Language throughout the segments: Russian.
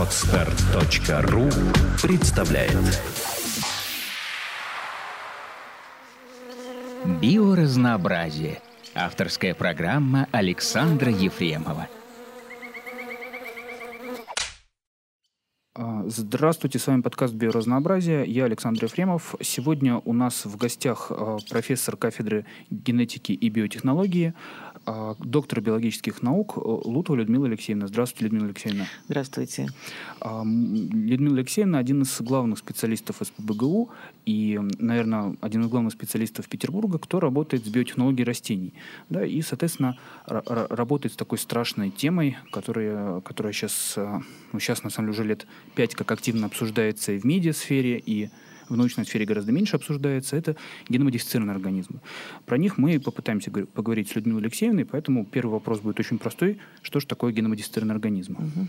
Отстар.ру представляет Биоразнообразие. Авторская программа Александра Ефремова. А, Здравствуйте, с вами подкаст «Биоразнообразие». Я Александр Ефремов. Сегодня у нас в гостях а, профессор кафедры генетики и биотехнологии, а, доктор биологических наук Лутова Людмила Алексеевна. Здравствуйте, Людмила Алексеевна. Здравствуйте. Людмила Алексеевна один из главных специалистов СПБГУ и, наверное, один из главных специалистов Петербурга, кто работает с биотехнологией растений. Да, и, соответственно, работает с такой страшной темой, которая, которая сейчас, ну, сейчас, на самом деле, уже лет пять как активно обсуждается и в медиасфере, и в научной сфере гораздо меньше обсуждается, это геномодифицированные организмы. Про них мы попытаемся поговорить с Людмилой Алексеевной, поэтому первый вопрос будет очень простой. Что же такое геномодифицированный организм? Угу.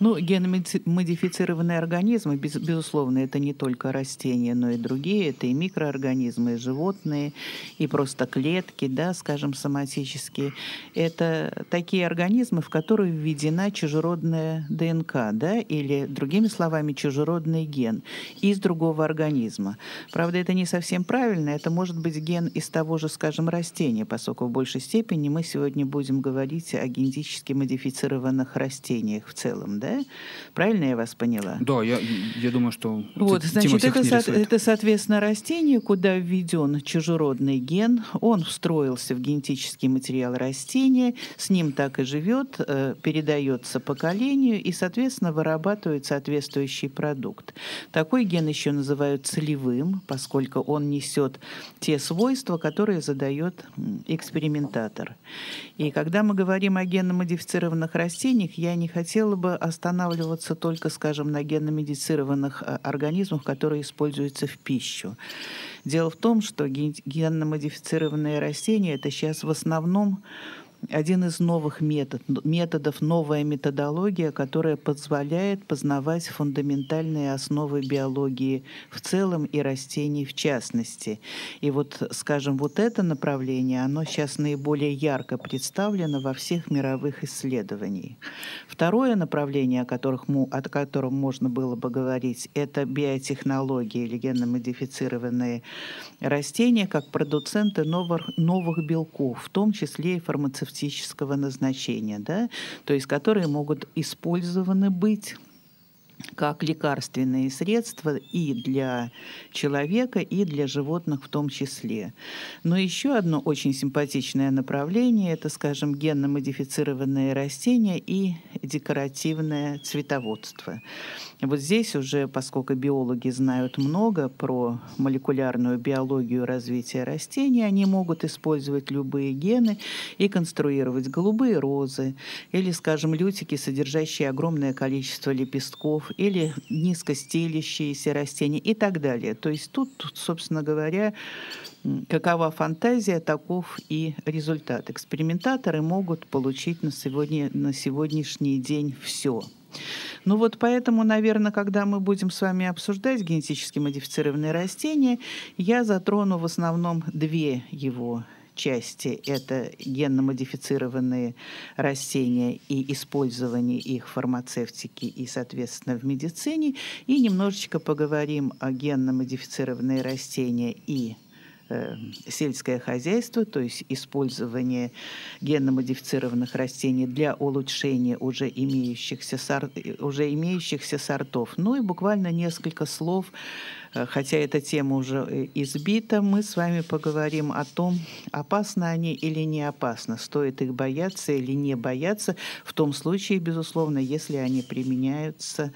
Ну, геномодифицированные организмы, без, безусловно, это не только растения, но и другие. Это и микроорганизмы, и животные, и просто клетки, да, скажем, соматические. Это такие организмы, в которые введена чужеродная ДНК, да, или, другими словами, чужеродный ген из другого организма организма. Правда, это не совсем правильно. Это может быть ген из того же, скажем, растения, поскольку в большей степени мы сегодня будем говорить о генетически модифицированных растениях в целом, да? Правильно я вас поняла? Да, я, я думаю, что вот, значит, это, со- это, соответственно, растение, куда введен чужеродный ген, он встроился в генетический материал растения, с ним так и живет, э, передается поколению и, соответственно, вырабатывает соответствующий продукт. Такой ген еще называют целевым, поскольку он несет те свойства, которые задает экспериментатор. И когда мы говорим о генно-модифицированных растениях, я не хотела бы останавливаться только, скажем, на генно-модифицированных э, организмах, которые используются в пищу. Дело в том, что генно-модифицированные растения это сейчас в основном один из новых метод, методов, новая методология, которая позволяет познавать фундаментальные основы биологии в целом и растений в частности. И вот, скажем, вот это направление, оно сейчас наиболее ярко представлено во всех мировых исследованиях. Второе направление, о, которых, о котором можно было бы говорить, это биотехнологии или генно-модифицированные растения как продуценты новых, новых белков, в том числе и фармацевтических фармацевтического назначения, да, то есть которые могут использованы быть как лекарственные средства и для человека, и для животных в том числе. Но еще одно очень симпатичное направление – это, скажем, генно-модифицированные растения и декоративное цветоводство. Вот здесь уже, поскольку биологи знают много про молекулярную биологию развития растений, они могут использовать любые гены и конструировать голубые розы или, скажем, лютики, содержащие огромное количество лепестков, или низкостелящиеся растения и так далее. То есть тут, собственно говоря, какова фантазия, таков и результат. Экспериментаторы могут получить на, сегодня, на сегодняшний день все – ну вот поэтому, наверное, когда мы будем с вами обсуждать генетически модифицированные растения, я затрону в основном две его части – это генно-модифицированные растения и использование их в фармацевтике и, соответственно, в медицине. И немножечко поговорим о генно-модифицированные растения и сельское хозяйство, то есть использование генно-модифицированных растений для улучшения уже имеющихся, сор... уже имеющихся сортов. Ну и буквально несколько слов, э, хотя эта тема уже э, избита, мы с вами поговорим о том, опасны они или не опасны, стоит их бояться или не бояться, в том случае, безусловно, если они применяются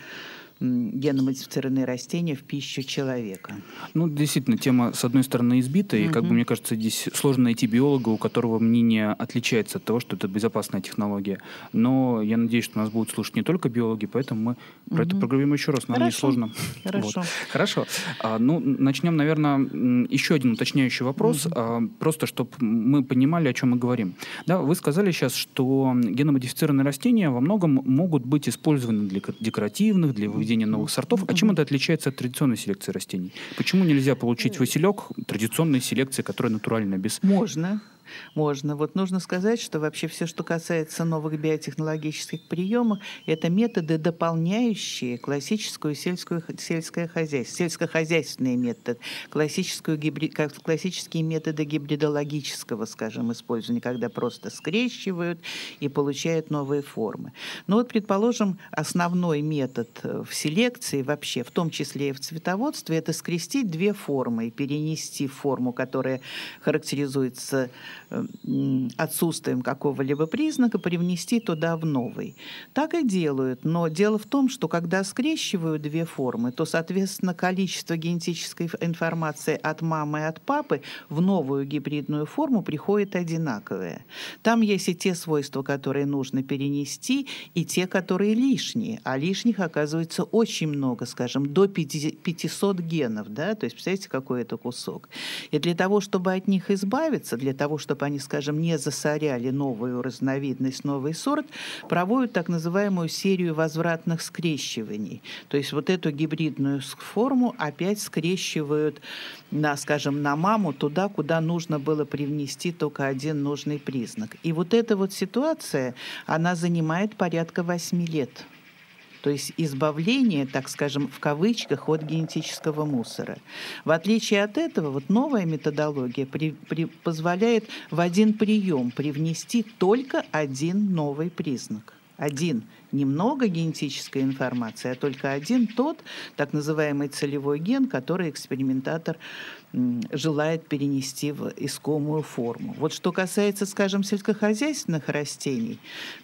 геномодифицированные растения в пищу человека. Ну, действительно, тема, с одной стороны, избита, и, как бы, мне кажется, здесь сложно найти биолога, у которого мнение отличается от того, что это безопасная технология. Но я надеюсь, что нас будут слушать не только биологи, поэтому мы угу. про это проговорим еще раз, нам Хорошо. не сложно. Хорошо. Вот. Хорошо. А, ну, начнем, наверное, еще один уточняющий вопрос, угу. а, просто чтобы мы понимали, о чем мы говорим. Да, вы сказали сейчас, что геномодифицированные растения во многом могут быть использованы для декоративных, для выведения выведения новых сортов. А чем это отличается от традиционной селекции растений? Почему нельзя получить василек традиционной селекции, которая натуральная, без... Можно. Можно. Вот нужно сказать, что вообще все, что касается новых биотехнологических приемов, это методы, дополняющие классическую сельскую, сельское хозяйство, сельскохозяйственные методы, классическую гибри, классические методы гибридологического, скажем, использования, когда просто скрещивают и получают новые формы. Но вот, предположим, основной метод э, в селекции вообще, в том числе и в цветоводстве, это скрестить две формы и перенести форму, которая характеризуется отсутствием какого-либо признака, привнести туда в новый. Так и делают. Но дело в том, что когда скрещивают две формы, то, соответственно, количество генетической информации от мамы и от папы в новую гибридную форму приходит одинаковое. Там есть и те свойства, которые нужно перенести, и те, которые лишние. А лишних, оказывается, очень много, скажем, до 500 генов. Да? То есть, представляете, какой это кусок. И для того, чтобы от них избавиться, для того, чтобы они, скажем, не засоряли новую разновидность, новый сорт, проводят так называемую серию возвратных скрещиваний. То есть вот эту гибридную форму опять скрещивают на, скажем, на маму туда, куда нужно было привнести только один нужный признак. И вот эта вот ситуация, она занимает порядка 8 лет то есть избавление, так скажем, в кавычках от генетического мусора. В отличие от этого, вот новая методология при, при, позволяет в один прием привнести только один новый признак. Один немного генетической информации, а только один тот, так называемый целевой ген, который экспериментатор желает перенести в искомую форму. Вот что касается, скажем, сельскохозяйственных растений,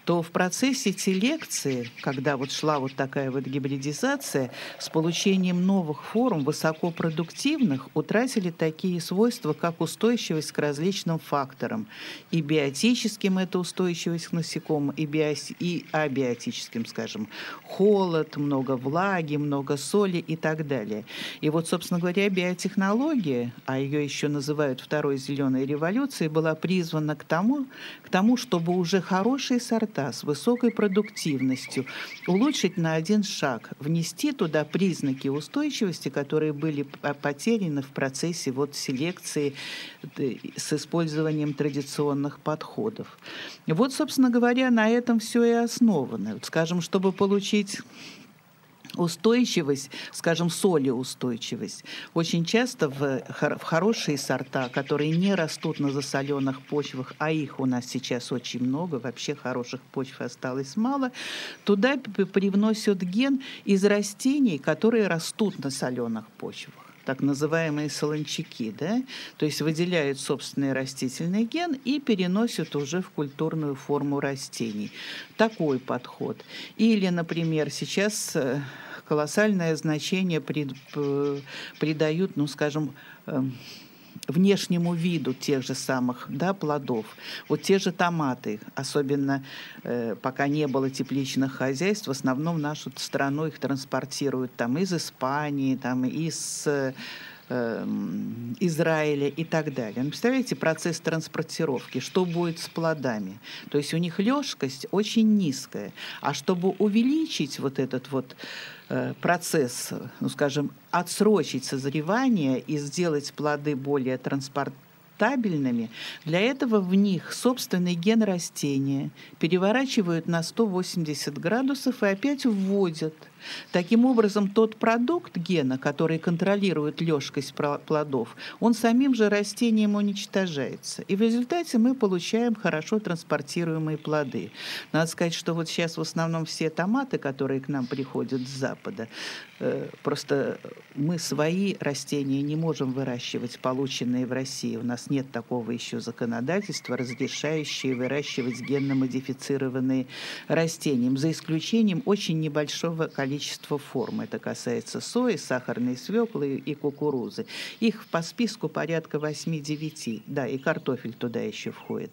то в процессе селекции, когда вот шла вот такая вот гибридизация, с получением новых форм высокопродуктивных утратили такие свойства, как устойчивость к различным факторам. И биотическим это устойчивость к насекомым, и, биоси, и абиотическим, скажем, холод, много влаги, много соли и так далее. И вот, собственно говоря, биотехнология а ее еще называют второй зеленой революцией, была призвана к тому, к тому, чтобы уже хорошие сорта с высокой продуктивностью улучшить на один шаг, внести туда признаки устойчивости, которые были потеряны в процессе вот селекции с использованием традиционных подходов. Вот, собственно говоря, на этом все и основано. Скажем, чтобы получить устойчивость, скажем, солеустойчивость. Очень часто в, в хорошие сорта, которые не растут на засоленных почвах, а их у нас сейчас очень много, вообще хороших почв осталось мало, туда привносят ген из растений, которые растут на соленых почвах так называемые солончаки, да, то есть выделяют собственный растительный ген и переносят уже в культурную форму растений. Такой подход. Или, например, сейчас э, колоссальное значение придают, ну, скажем, эм, внешнему виду тех же самых да, плодов. Вот те же томаты, особенно э, пока не было тепличных хозяйств, в основном в нашу страну их транспортируют там из Испании, там из э, Эм, Израиля и так далее. Ну, представляете, процесс транспортировки, что будет с плодами? То есть у них лёжкость очень низкая. А чтобы увеличить вот этот вот процесс, ну, скажем, отсрочить созревание и сделать плоды более транспортабельными, для этого в них собственный ген растения переворачивают на 180 градусов и опять вводят – Таким образом, тот продукт гена, который контролирует лёжкость плодов, он самим же растением уничтожается. И в результате мы получаем хорошо транспортируемые плоды. Надо сказать, что вот сейчас в основном все томаты, которые к нам приходят с Запада, э, просто мы свои растения не можем выращивать, полученные в России. У нас нет такого еще законодательства, разрешающего выращивать генно-модифицированные растения, за исключением очень небольшого количества количество форм. Это касается сои, сахарной свеклы и кукурузы. Их по списку порядка 8-9. Да, и картофель туда еще входит.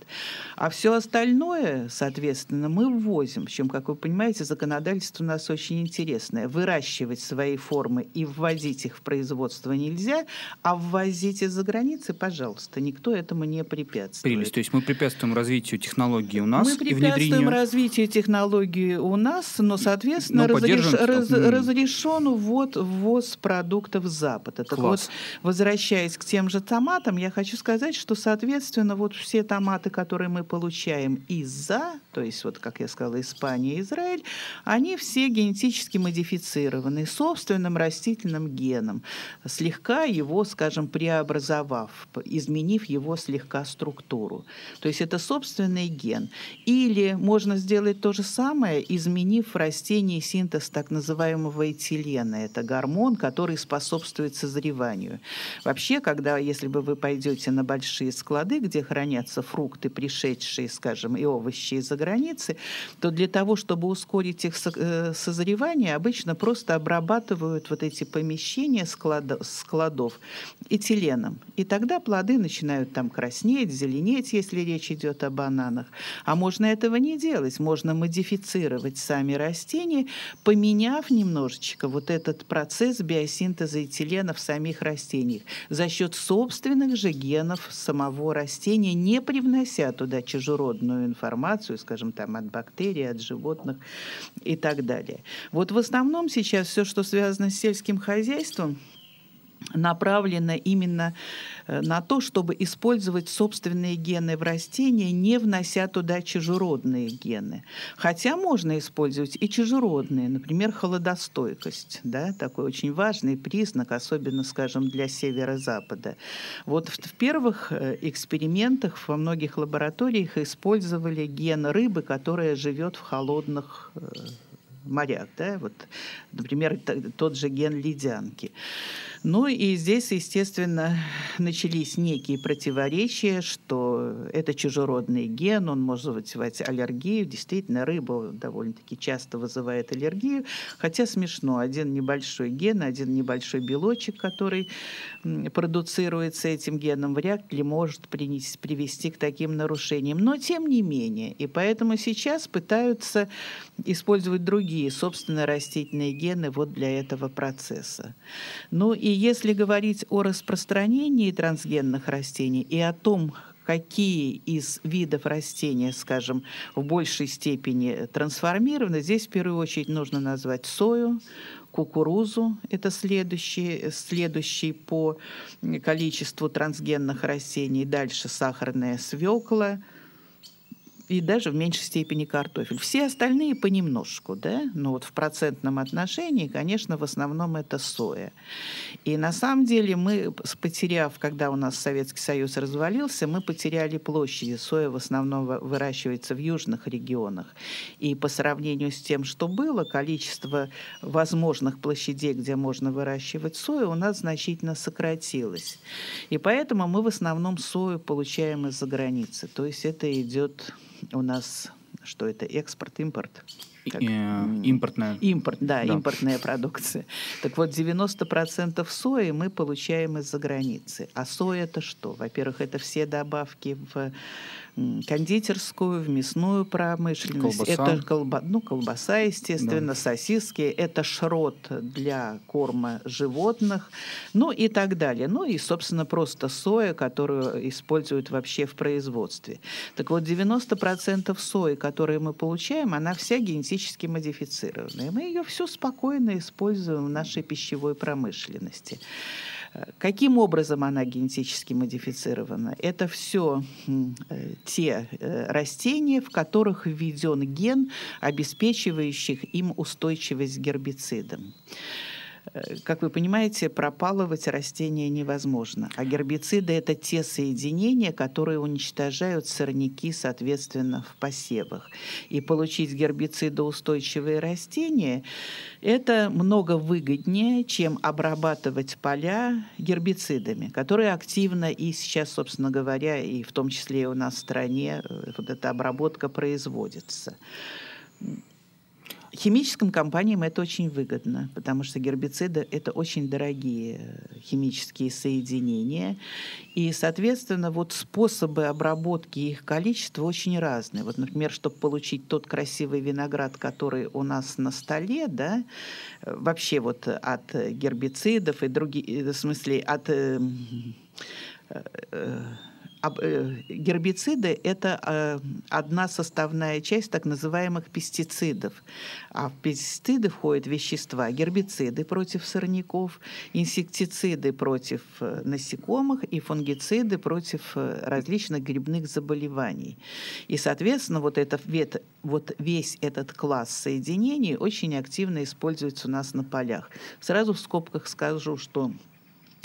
А все остальное, соответственно, мы ввозим. Причем, как вы понимаете, законодательство у нас очень интересное. Выращивать свои формы и вводить их в производство нельзя, а ввозить из-за границы, пожалуйста, никто этому не препятствует. Прелесть. То есть мы препятствуем развитию технологий у нас мы и внедрению... Мы препятствуем развитию технологий у нас, но, соответственно, но разреш раз, разрешен ввод, ввоз продуктов Запада. Так Класс. вот, возвращаясь к тем же томатам, я хочу сказать, что, соответственно, вот все томаты, которые мы получаем из-за, то есть, вот, как я сказала, Испания и Израиль, они все генетически модифицированы собственным растительным геном, слегка его, скажем, преобразовав, изменив его слегка структуру. То есть это собственный ген. Или можно сделать то же самое, изменив в растении синтез так называемого этилена. Это гормон, который способствует созреванию. Вообще, когда, если бы вы пойдете на большие склады, где хранятся фрукты, пришедшие, скажем, и овощи из-за границы, то для того, чтобы ускорить их э, созревание, обычно просто обрабатывают вот эти помещения складов, складов этиленом. И тогда плоды начинают там краснеть, зеленеть, если речь идет о бананах. А можно этого не делать. Можно модифицировать сами растения, поменяв немножечко вот этот процесс биосинтеза этилена в самих растениях за счет собственных же генов самого растения, не привнося туда чужеродную информацию, скажем, там от бактерий, от животных и так далее. Вот в основном сейчас все, что связано с сельским хозяйством, направлена именно э, на то, чтобы использовать собственные гены в растении, не внося туда чужеродные гены. Хотя можно использовать и чужеродные, например, холодостойкость, да, такой очень важный признак, особенно, скажем, для северо-запада. Вот в, в первых э, экспериментах во многих лабораториях использовали ген рыбы, которая живет в холодных э, морях, да, вот, например, тот же ген ледянки. Ну и здесь, естественно, начались некие противоречия, что это чужеродный ген, он может вызывать аллергию. Действительно, рыба довольно-таки часто вызывает аллергию. Хотя смешно, один небольшой ген, один небольшой белочек, который продуцируется этим геном, вряд ли может принести, привести к таким нарушениям. Но тем не менее. И поэтому сейчас пытаются использовать другие, собственно, растительные гены вот для этого процесса. Ну и если говорить о распространении трансгенных растений и о том, какие из видов растения, скажем, в большей степени трансформированы, здесь в первую очередь нужно назвать сою, кукурузу, это следующий, следующий по количеству трансгенных растений, дальше сахарная свекла – и даже в меньшей степени картофель. Все остальные понемножку, да, но вот в процентном отношении, конечно, в основном это соя. И на самом деле мы, потеряв, когда у нас Советский Союз развалился, мы потеряли площади. Соя в основном выращивается в южных регионах. И по сравнению с тем, что было, количество возможных площадей, где можно выращивать сою, у нас значительно сократилось. И поэтому мы в основном сою получаем из-за границы. То есть это идет у нас что это экспорт, импорт? Как? Импортная. Импорт, да, да, импортная продукция. Так вот, 90% сои мы получаем из-за границы. А соя это что? Во-первых, это все добавки в кондитерскую, в мясную промышленность. Колбаса. Это колба, ну, колбаса, естественно, да. сосиски, это шрот для корма животных, ну и так далее. Ну и, собственно, просто соя, которую используют вообще в производстве. Так вот, 90% сои, которые мы получаем, она вся генетически модифицированная. Мы ее всю спокойно используем в нашей пищевой промышленности. Каким образом она генетически модифицирована? Это все э, те э, растения, в которых введен ген, обеспечивающих им устойчивость к гербицидам. Э, как вы понимаете, пропалывать растения невозможно. А гербициды – это те соединения, которые уничтожают сорняки, соответственно, в посевах. И получить гербицидоустойчивые растения – это много выгоднее, чем обрабатывать поля гербицидами, которые активно и сейчас, собственно говоря, и в том числе и у нас в стране э, вот эта обработка производится. Химическим компаниям это очень выгодно, потому что гербициды – это очень дорогие э, химические соединения. И, соответственно, вот способы обработки их количества очень разные. Вот, например, чтобы получить тот красивый виноград, который у нас на столе, да, э, вообще вот от гербицидов и других, э, в смысле, от э, гербициды – это э, одна составная часть так называемых пестицидов. А в пестициды входят вещества гербициды против сорняков, инсектициды против насекомых и фунгициды против различных грибных заболеваний. И, соответственно, вот, это, вот весь этот класс соединений очень активно используется у нас на полях. Сразу в скобках скажу, что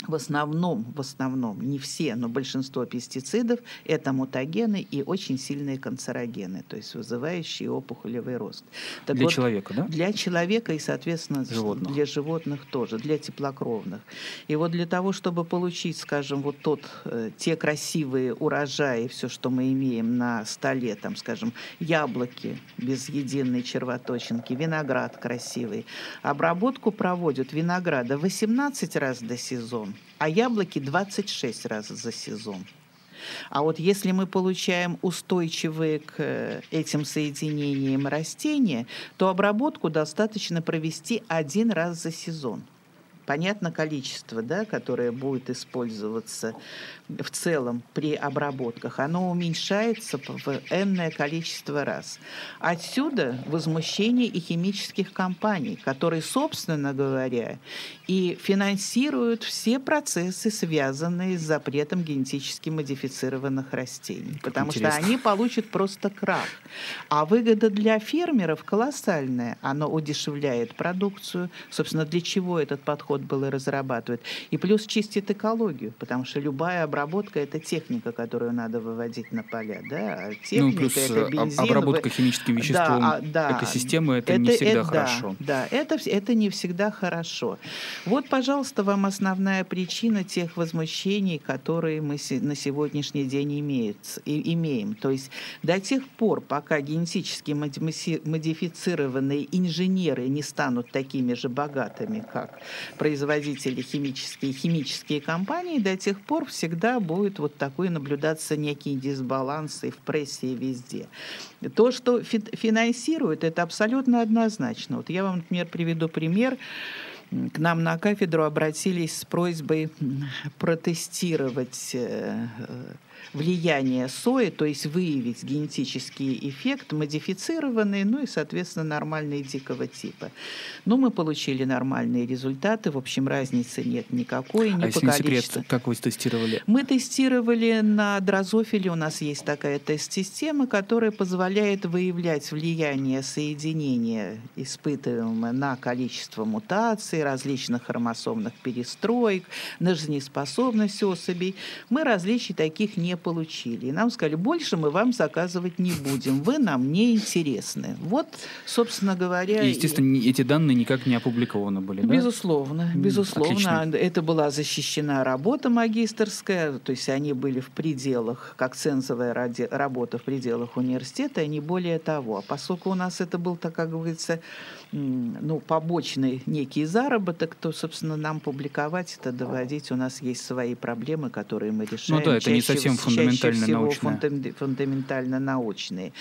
в основном, в основном, не все, но большинство пестицидов – это мутагены и очень сильные канцерогены, то есть вызывающие опухолевый рост. Так для вот, человека, да? Для человека и, соответственно, животных. для животных тоже, для теплокровных. И вот для того, чтобы получить, скажем, вот тот, э, те красивые урожаи, все, что мы имеем на столе, там, скажем, яблоки без единой червоточинки, виноград красивый, обработку проводят винограда 18 раз до сезона, а яблоки 26 раз за сезон. А вот если мы получаем устойчивые к э, этим соединениям растения, то обработку достаточно провести один раз за сезон понятно количество, да, которое будет использоваться в целом при обработках, оно уменьшается в энное количество раз. Отсюда возмущение и химических компаний, которые, собственно говоря, и финансируют все процессы, связанные с запретом генетически модифицированных растений. Потому Интересно. что они получат просто крах. А выгода для фермеров колоссальная. Оно удешевляет продукцию. Собственно, для чего этот подход был и разрабатывает. И плюс чистит экологию, потому что любая обработка это техника, которую надо выводить на поля. Да? А ну, техника ну, плюс это бензин, обработка химическим веществом да, а, да, экосистемы – это, это не всегда это, хорошо. Да, да это, это не всегда хорошо. Вот, пожалуйста, вам основная причина тех возмущений, которые мы на сегодняшний день имеется, и, имеем. То есть до тех пор, пока генетически модифицированные инженеры не станут такими же богатыми, как производители химические химические компании, до тех пор всегда будет вот такой наблюдаться некий дисбаланс и в прессе, и везде. То, что финансирует, это абсолютно однозначно. Вот я вам, например, приведу пример к нам на кафедру обратились с просьбой протестировать э, влияние сои, то есть выявить генетический эффект, модифицированный, ну и, соответственно, нормальные дикого типа. Ну, мы получили нормальные результаты, в общем, разницы нет никакой, ни а по количеству. Секрет, как вы тестировали? Мы тестировали на дрозофиле, у нас есть такая тест-система, которая позволяет выявлять влияние соединения испытываемого на количество мутаций, различных хромосомных перестроек, на жизнеспособность особей. Мы различий таких не получили. И нам сказали, больше мы вам заказывать не будем, вы нам не интересны. Вот, собственно говоря... И, естественно, и... эти данные никак не опубликованы были, да? Безусловно, безусловно. Отлично. Это была защищена работа магистрская, то есть они были в пределах, как цензовая работа в пределах университета, и не более того. А поскольку у нас это был, так как говорится, ну, побочный некий заработок, то, собственно, нам публиковать это, доводить, у нас есть свои проблемы, которые мы решаем. Ну да, это не совсем фундаментально научные. фундаментально научные.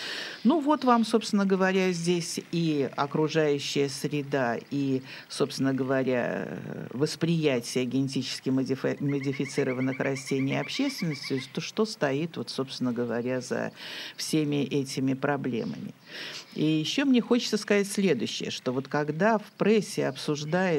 Ну вот вам, собственно говоря, здесь и окружающая среда, и, собственно говоря, восприятие генетически модифицированных растений общественностью, то что стоит, вот, собственно говоря, за всеми этими проблемами. И еще мне хочется сказать следующее, что вот когда в прессе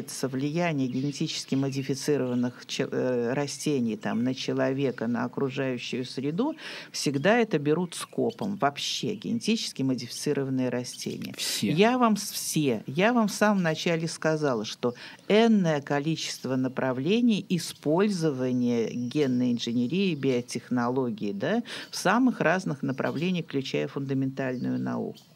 обсуждается влияние генетически модифицированных э, растений там, на человека, на окружающую среду, всегда это берут скопом. Вообще генетически модифицированные растения. Все. Я вам все, я вам в самом начале сказала, что энное количество направлений использования генной инженерии, биотехнологии да, в самых разных направлениях, включая фундаментальную науку.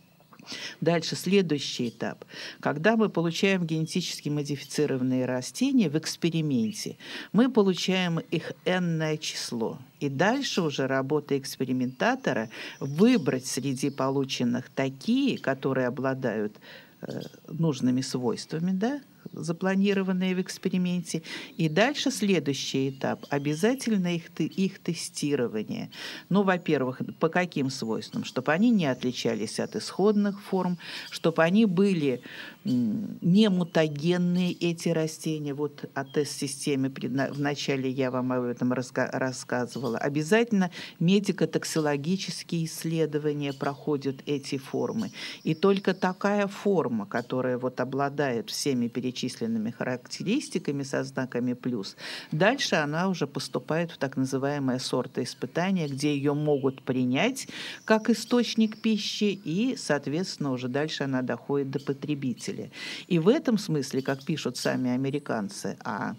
Дальше следующий этап. Когда мы получаем генетически модифицированные растения в эксперименте, мы получаем их энное число. И дальше уже работа экспериментатора выбрать среди полученных такие, которые обладают э, нужными свойствами, да, запланированные в эксперименте. И дальше следующий этап – обязательно их, их тестирование. Ну, во-первых, по каким свойствам? Чтобы они не отличались от исходных форм, чтобы они были не мутагенные, эти растения. Вот о тест-системе вначале я вам об этом рассказывала. Обязательно медико-токсилогические исследования проходят эти формы. И только такая форма, которая вот обладает всеми перечисленными характеристиками со знаками плюс, дальше она уже поступает в так называемое сортоиспытание, где ее могут принять как источник пищи, и, соответственно, уже дальше она доходит до потребителя. И в этом смысле, как пишут сами американцы, а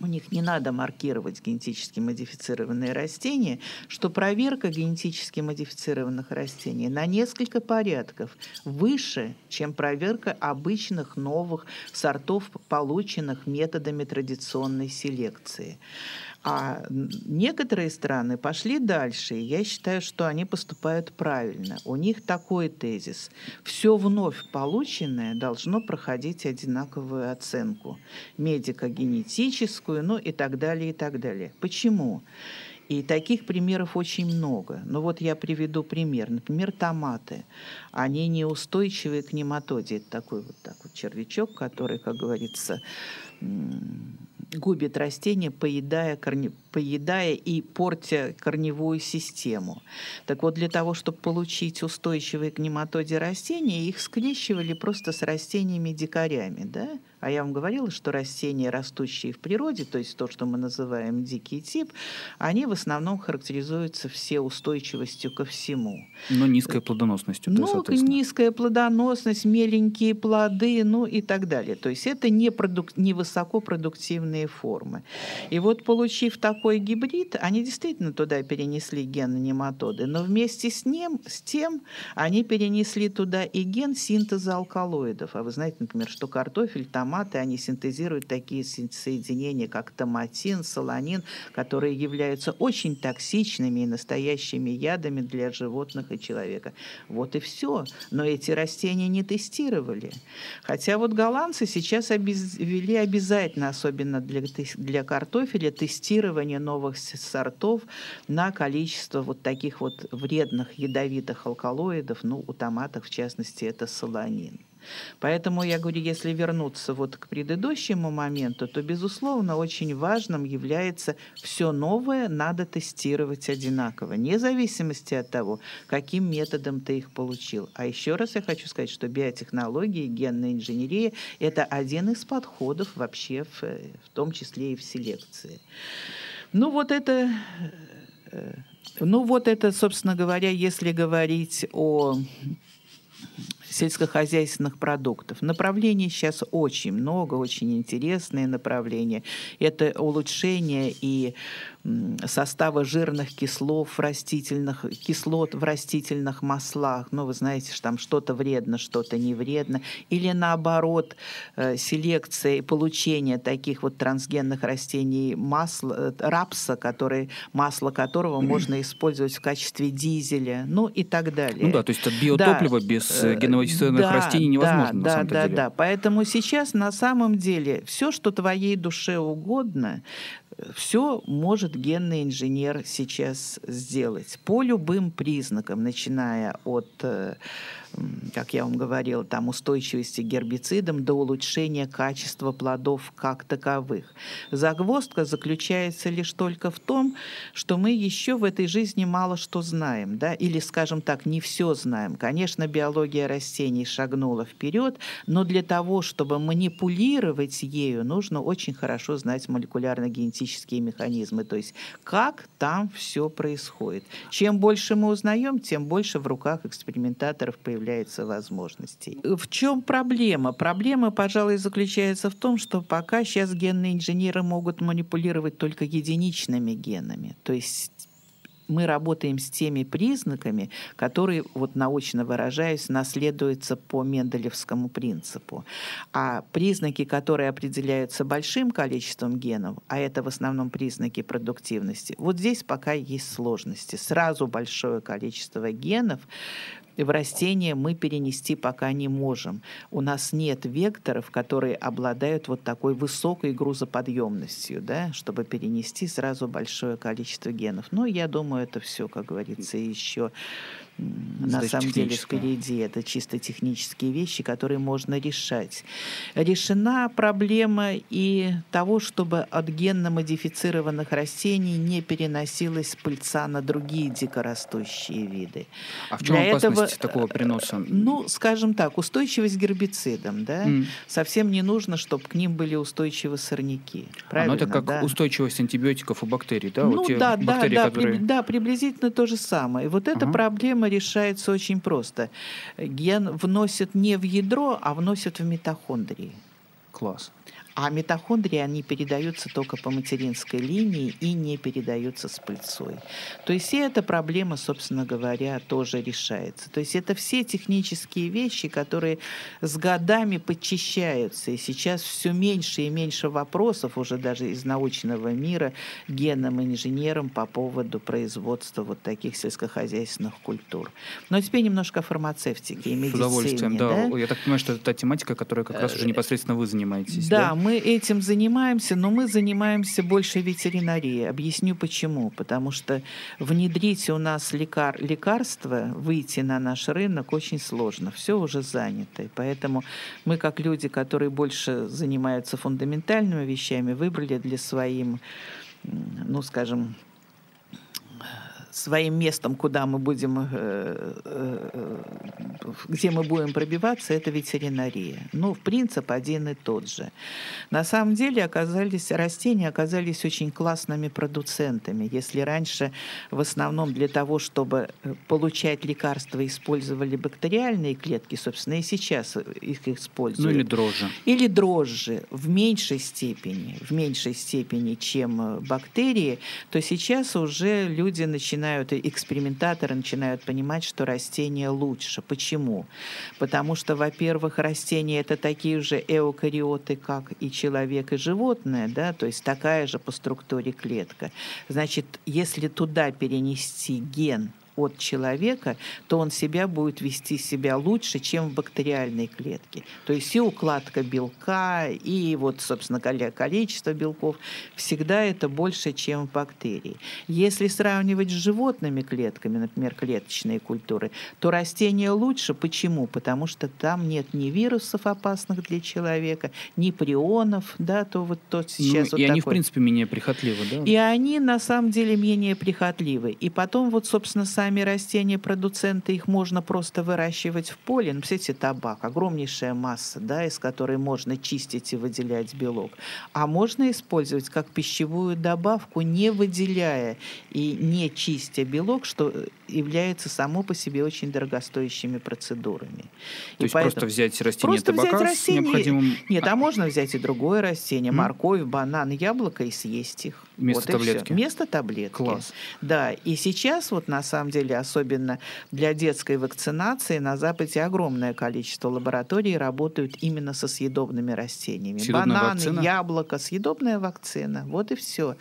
у них не надо маркировать генетически модифицированные растения, что проверка генетически модифицированных растений на несколько порядков выше, чем проверка обычных новых сортов, полученных методами традиционной селекции. А некоторые страны пошли дальше, и я считаю, что они поступают правильно. У них такой тезис. Все вновь полученное должно проходить одинаковую оценку. Медико-генетическую, ну и так далее, и так далее. Почему? И таких примеров очень много. Но вот я приведу пример. Например, томаты. Они неустойчивы к нематоде. Это такой вот, так вот червячок, который, как говорится, губит растения, поедая, корне, поедая и портя корневую систему. Так вот, для того, чтобы получить устойчивые к нематоде растения, их скрещивали просто с растениями-дикарями. Да? А я вам говорила, что растения, растущие в природе, то есть то, что мы называем дикий тип, они в основном характеризуются все устойчивостью ко всему. Но низкой плодоносностью. Ну, низкая плодоносность, меленькие плоды, ну и так далее. То есть это не, продук... не высокопродуктивные формы. И вот получив такой гибрид, они действительно туда перенесли ген нематоды, но вместе с ним, с тем, они перенесли туда и ген синтеза алкалоидов. А вы знаете, например, что картофель там томаты, они синтезируют такие соединения, как томатин, солонин, которые являются очень токсичными и настоящими ядами для животных и человека. Вот и все. Но эти растения не тестировали. Хотя вот голландцы сейчас обез... ввели обязательно, особенно для, для картофеля, тестирование новых сортов на количество вот таких вот вредных ядовитых алкалоидов, ну, у томатов, в частности, это солонин. Поэтому я говорю, если вернуться вот к предыдущему моменту, то, безусловно, очень важным является все новое надо тестировать одинаково, вне зависимости от того, каким методом ты их получил. А еще раз я хочу сказать, что биотехнологии, генная инженерия – это один из подходов вообще, в, в том числе и в селекции. Ну вот это э, ну вот это, собственно говоря, если говорить о сельскохозяйственных продуктов. Направлений сейчас очень много, очень интересные направления. Это улучшение и состава жирных кислов растительных, кислот в растительных маслах. Ну, вы знаете, что там что-то вредно, что-то не вредно. Или наоборот, э, селекция и получение таких вот трансгенных растений масла, э, рапса, который, масло которого можно использовать в качестве дизеля, ну и так далее. Ну да, то есть это биотопливо да, без э, геномодифицированных да, растений невозможно да, на самом да, деле. Да, да, поэтому сейчас на самом деле все, что твоей душе угодно, все может генный инженер сейчас сделать. По любым признакам, начиная от э, как я вам говорила, там устойчивости к гербицидам до улучшения качества плодов как таковых. Загвоздка заключается лишь только в том, что мы еще в этой жизни мало что знаем, да, или, скажем так, не все знаем. Конечно, биология растений шагнула вперед, но для того, чтобы манипулировать ею, нужно очень хорошо знать молекулярно-генетические механизмы, то есть как там все происходит. Чем больше мы узнаем, тем больше в руках экспериментаторов появляется появляется возможностей. В чем проблема? Проблема, пожалуй, заключается в том, что пока сейчас генные инженеры могут манипулировать только единичными генами, то есть мы работаем с теми признаками, которые, вот научно выражаясь, наследуются по Менделевскому принципу. А признаки, которые определяются большим количеством генов, а это в основном признаки продуктивности, вот здесь пока есть сложности. Сразу большое количество генов в растения мы перенести пока не можем. У нас нет векторов, которые обладают вот такой высокой грузоподъемностью, да, чтобы перенести сразу большое количество генов. Но я думаю, это все, как говорится, еще на самом деле впереди. Это чисто технические вещи, которые можно решать. Решена проблема и того, чтобы от генно-модифицированных растений не переносилась пыльца на другие дикорастущие виды. А в чем Для опасность этого, такого приноса? Ну, скажем так, устойчивость к гербицидам. Да? Mm. Совсем не нужно, чтобы к ним были устойчивы сорняки. Правильно, ну, это как да? устойчивость антибиотиков у бактерий, да? Ну, вот да, бактерии, да, которые... при, да, приблизительно то же самое. И вот эта ага. проблема решается очень просто. Ген вносит не в ядро, а вносит в митохондрии. Класс. А митохондрии, они передаются только по материнской линии и не передаются с пыльцой. То есть и эта проблема, собственно говоря, тоже решается. То есть это все технические вещи, которые с годами подчищаются. И сейчас все меньше и меньше вопросов уже даже из научного мира генным инженерам по поводу производства вот таких сельскохозяйственных культур. Но теперь немножко о фармацевтике и медицине. С удовольствием, да. да. Я так понимаю, что это та тематика, которой как раз уже э, непосредственно вы занимаетесь. Да, да? мы этим занимаемся, но мы занимаемся больше ветеринарией. Объясню почему. Потому что внедрить у нас лекар, лекарство, выйти на наш рынок очень сложно. Все уже занято. И поэтому мы, как люди, которые больше занимаются фундаментальными вещами, выбрали для своим, ну, скажем, своим местом, куда мы будем, э, э, где мы будем пробиваться, это ветеринария. Ну, в принципе, один и тот же. На самом деле оказались, растения оказались очень классными продуцентами. Если раньше в основном для того, чтобы э, получать лекарства, использовали бактериальные клетки, собственно, и сейчас их используют. Ну или дрожжи. Или дрожжи в меньшей степени, в меньшей степени, чем бактерии, то сейчас уже люди начинают начинают, экспериментаторы начинают понимать, что растения лучше. Почему? Потому что, во-первых, растения это такие же эукариоты, как и человек, и животное, да, то есть такая же по структуре клетка. Значит, если туда перенести ген от человека, то он себя будет вести себя лучше, чем в бактериальной клетке. То есть и укладка белка, и вот, собственно количество белков всегда это больше, чем в бактерии. Если сравнивать с животными клетками, например, клеточные культуры, то растения лучше. Почему? Потому что там нет ни вирусов опасных для человека, ни прионов, да, то вот тот сейчас ну, вот И такой. они, в принципе, менее прихотливы, да? И они, на самом деле, менее прихотливы. И потом вот, собственно, сами сами растения-продуценты, их можно просто выращивать в поле. Ну, представляете, табак, огромнейшая масса, да, из которой можно чистить и выделять белок. А можно использовать как пищевую добавку, не выделяя и не чистя белок, что является само по себе очень дорогостоящими процедурами. То и есть поэтому... просто взять растение просто табака взять растение... с необходимым... Нет, а можно взять и другое растение, mm. морковь, банан, яблоко и съесть их. Вместо вот таблетки? Вместо таблетки. Класс. Да, и сейчас вот на самом деле, особенно для детской вакцинации, на Западе огромное количество лабораторий работают именно со съедобными растениями. Съедобная Бананы, вакцина? яблоко, съедобная вакцина. Вот и все.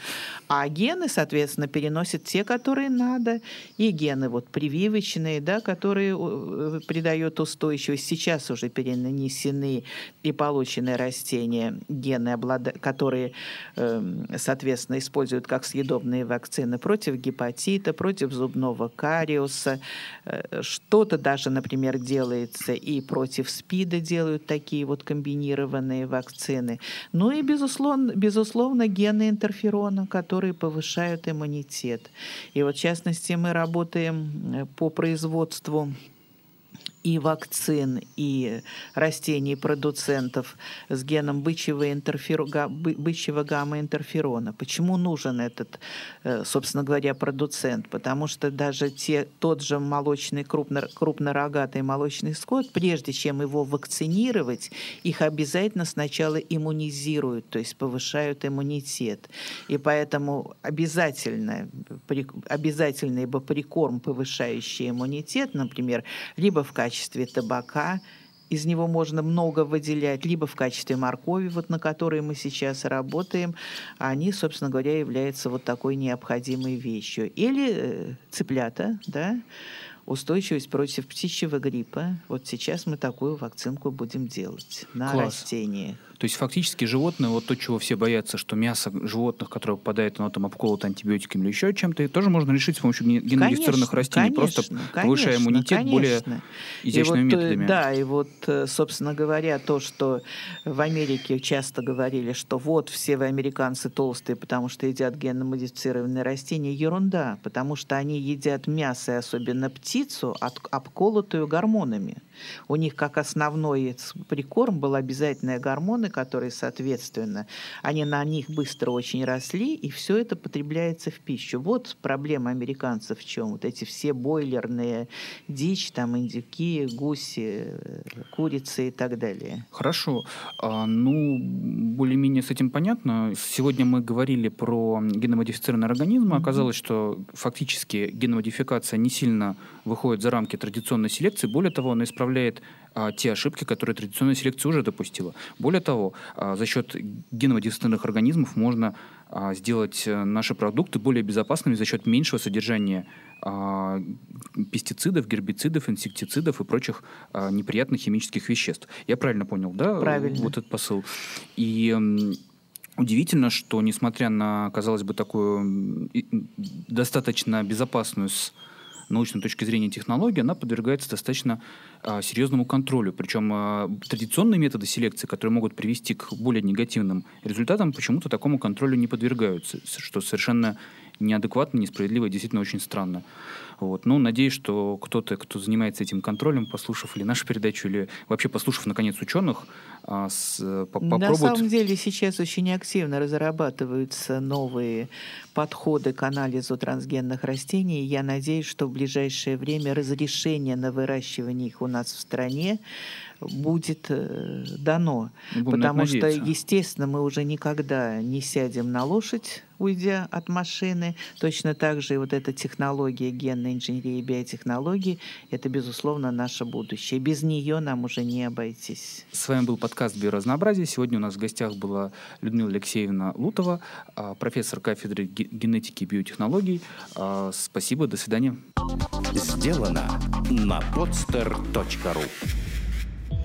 А гены, соответственно, переносят те, которые надо, и гены вот прививочные, да, которые э, придают устойчивость. Сейчас уже перенесены и получены растения, гены, которые, эм, соответственно, используют как съедобные вакцины против гепатита, против зубного кариуса. Э, что-то даже, например, делается и против СПИДа делают такие вот комбинированные вакцины. Ну и, безусловно, безусловно гены интерферона, которые повышают иммунитет. И вот, в частности, мы работаем э, по производству и вакцин, и растений-продуцентов с геном бычьего, интерфер... бычьего гамма-интерферона. Почему нужен этот, э, собственно говоря, продуцент? Потому что даже те, тот же молочный, крупно, крупнорогатый молочный скот, прежде чем его вакцинировать, их обязательно сначала иммунизируют, то есть повышают иммунитет. И поэтому обязательно, обязательный бы прикорм, повышающий иммунитет, например, либо в качестве качестве табака, из него можно много выделять, либо в качестве моркови, вот на которой мы сейчас работаем, они, собственно говоря, являются вот такой необходимой вещью. Или э, цыплята, да, устойчивость против птичьего гриппа. Вот сейчас мы такую вакцинку будем делать на Класс. растениях. То есть фактически животные, вот то, чего все боятся, что мясо животных, которое попадает, оно там обколото антибиотиками или еще чем-то, тоже можно решить с помощью геномодифицированных растений, конечно, просто повышая иммунитет конечно. более изящными и вот, методами. Да, и вот, э, собственно говоря, то, что в Америке часто говорили, что вот все вы американцы толстые, потому что едят геномодифицированные растения, ерунда, потому что они едят мясо, и особенно птицу, обколотую гормонами. У них как основной прикорм был обязательные гормоны, которые, соответственно, они на них быстро очень росли, и все это потребляется в пищу. Вот проблема американцев в чем. Вот эти все бойлерные дичь, там индюки, гуси, курицы и так далее. Хорошо. А, ну, более-менее с этим понятно. Сегодня мы говорили про геномодифицированные организмы. Mm-hmm. Оказалось, что фактически геномодификация не сильно выходит за рамки традиционной селекции. Более того, она исправляет исправляет а, те ошибки, которые традиционная селекция уже допустила. Более того, а, за счет геномодифицированных организмов можно а, сделать э, наши продукты более безопасными за счет меньшего содержания пестицидов, гербицидов, инсектицидов и прочих неприятных химических веществ. Я правильно понял, да? Правильно. Вот этот посыл. И Удивительно, что несмотря на, казалось бы, такую достаточно безопасную с научной точки зрения технология, она подвергается достаточно серьезному контролю. Причем а, традиционные методы селекции, которые могут привести к более негативным результатам, почему-то такому контролю не подвергаются, что совершенно неадекватно, несправедливо и действительно очень странно. Вот. Ну, надеюсь, что кто-то, кто занимается этим контролем, послушав или нашу передачу, или вообще послушав, наконец, ученых, а, с, по попробует... На самом деле сейчас очень активно разрабатываются новые подходы к анализу трансгенных растений. Я надеюсь, что в ближайшее время разрешение на выращивание их у нас в стране будет э, дано. Будем потому что, естественно, мы уже никогда не сядем на лошадь, уйдя от машины. Точно так же и вот эта технология генной инженерии и биотехнологии – это, безусловно, наше будущее. Без нее нам уже не обойтись. С вами был подкаст «Биоразнообразие». Сегодня у нас в гостях была Людмила Алексеевна Лутова, а, профессор кафедры генетики и биотехнологий. А, спасибо, до свидания. Сделано на podster.ru